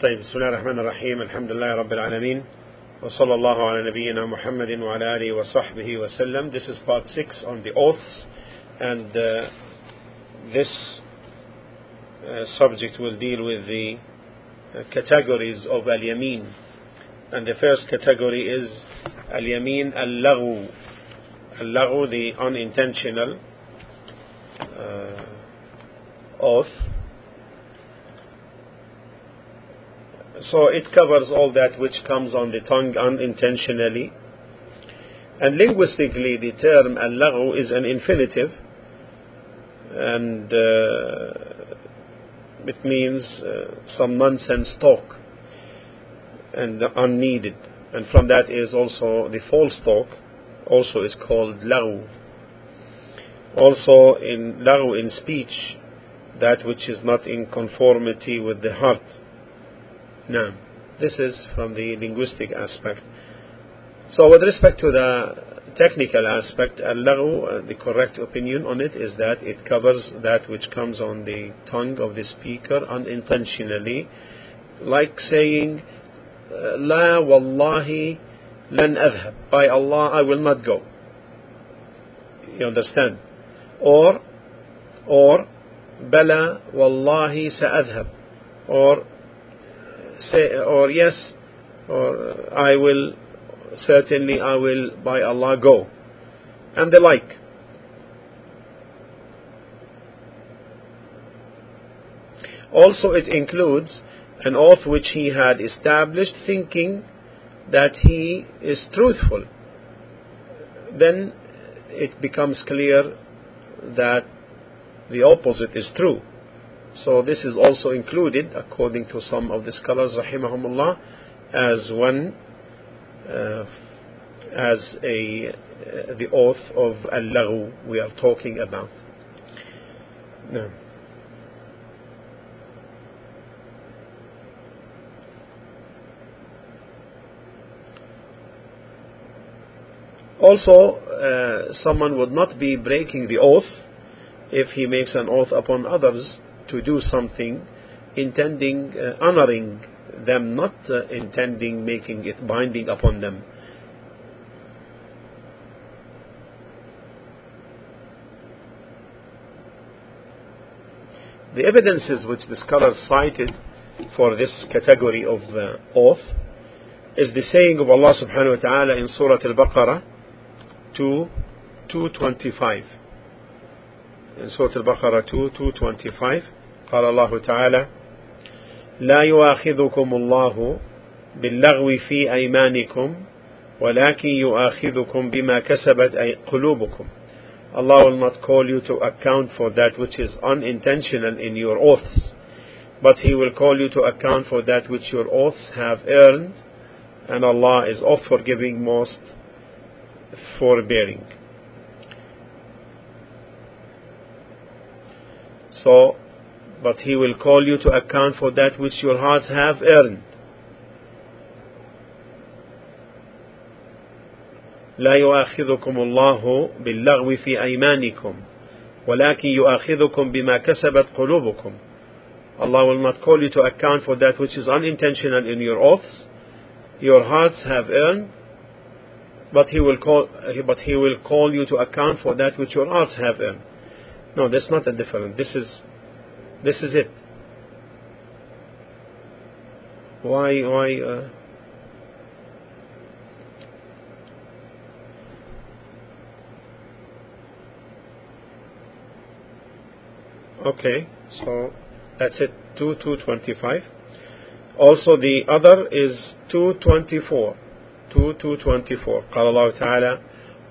طيب بسم الله الرحمن الرحيم الحمد لله رب العالمين وصلى الله على نبينا محمد وعلى آله وصحبه وسلم This is part 6 on the oaths and uh, this uh, subject will deal with the uh, categories of al-yamin and the first category is al-yamin al-laghu al-laghu the unintentional uh, oath So it covers all that which comes on the tongue unintentionally. And linguistically, the term al is an infinitive, and uh, it means uh, some nonsense talk and unneeded. And from that is also the false talk, also is called laghu. Also in laghu in speech, that which is not in conformity with the heart. Now, this is from the linguistic aspect. So, with respect to the technical aspect, al-laghu, uh, the correct opinion on it is that it covers that which comes on the tongue of the speaker unintentionally, like saying, "La wallahi lan adhab." By Allah, I will not go. You understand? Or, or, "Bala wallahi sa'adhab," or say or yes or I will certainly I will by Allah go. And the like. Also it includes an oath which he had established thinking that he is truthful. Then it becomes clear that the opposite is true so this is also included, according to some of the scholars, rahimahumullah, as one, uh, as a uh, the oath of al we are talking about. No. Also, uh, someone would not be breaking the oath if he makes an oath upon others to do something intending uh, honoring them, not uh, intending making it binding upon them. The evidences which the scholars cited for this category of uh, oath is the saying of Allah subhanahu wa ta'ala in Surah Al-Baqarah 2, 225. In Surah Al-Baqarah 2, 225. قال الله تعالى لا يؤاخذكم الله باللغو في أيمانكم ولكن يؤاخذكم بما كسبت قلوبكم Allah will not call you to account for that which is unintentional in your oaths, but He will call you to account for that which your oaths have earned, and Allah is oft forgiving, most forbearing. So, but he will call you to account for that which your hearts have earned. لا يؤاخذكم الله باللغو في أيمانكم ولكن يؤاخذكم بما كسبت قلوبكم Allah will not call you to account for that which is unintentional in your oaths your hearts have earned but he will call but he will call you to account for that which your hearts have earned no that's not a difference this is this is it. Why, why, uh, Okay, so that's it, 2 225. Also the other is 224. 2 224. قال الله تعالى: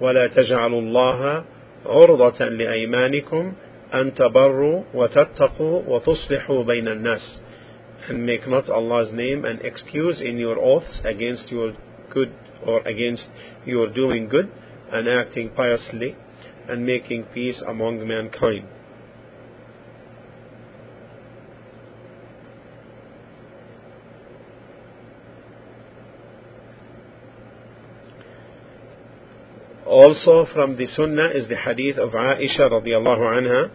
ولا تجعلوا الله عرضة لأيمانكم أن تبروا وتتقوا وتصلحوا بين الناس and make not Allah's name an excuse in your oaths against your good or against your doing good and acting piously and making peace among mankind. Also from the Sunnah is the hadith of Aisha radiallahu anha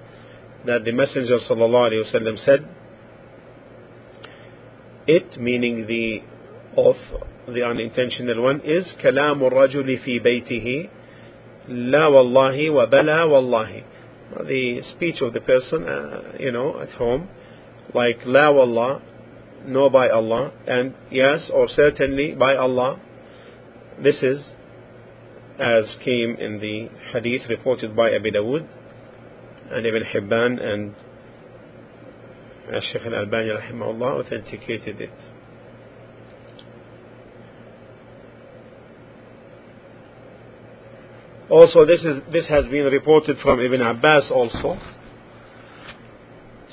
that the Messenger sallallahu alayhi wasallam said, it meaning the oath the unintentional one is كلام الرجل في بيته لا والله وبلا والله the speech of the person uh, you know at home like لا والله no by Allah and yes or certainly by Allah this is as came in the hadith reported by Abu Dawood and Ibn Hibban and Sheikh al-Albani rahimahullah authenticated it Also, this is this has been reported from Ibn Abbas also.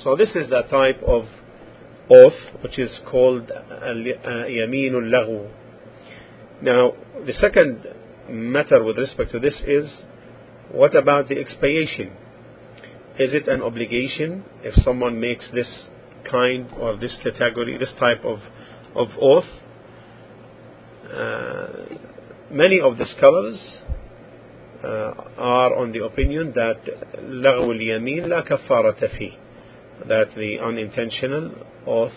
So this is the type of oath which is called yaminul laghu. Now, the second matter with respect to this is what about the expiation? Is it an obligation if someone makes this kind or this category, this type of of oath? Uh, many of the scholars uh, are on the opinion that لغو اليمين لا كفارة فيه that the unintentional oath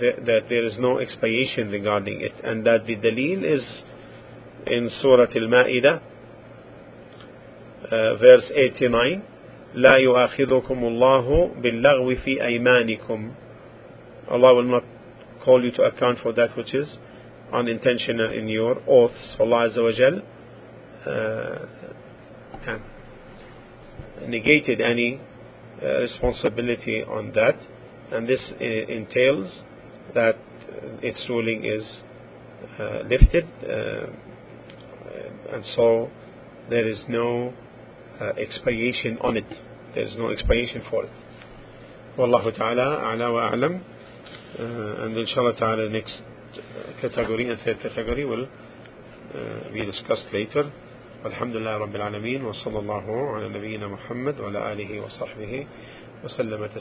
that there is no expiation regarding it and that the dalil is in Surah Al-Ma'idah uh, verse 89 لا يؤاخذكم الله باللغو في أيمانكم Allah will not call you to account for that which is unintentional in your oaths. Allah Azza wa Jal uh, negated any uh, responsibility on that, and this uh, entails that its ruling is uh, lifted, uh, and so there is no uh, expiation on it. There is no expiation for it. Wallahu ta'ala a'la wa a'lam. and inshallah ta'ala next category and third category will uh, be discussed later والحمد لله رب العالمين وصلى الله على نبينا محمد وعلى آله وصحبه وسلم تسليما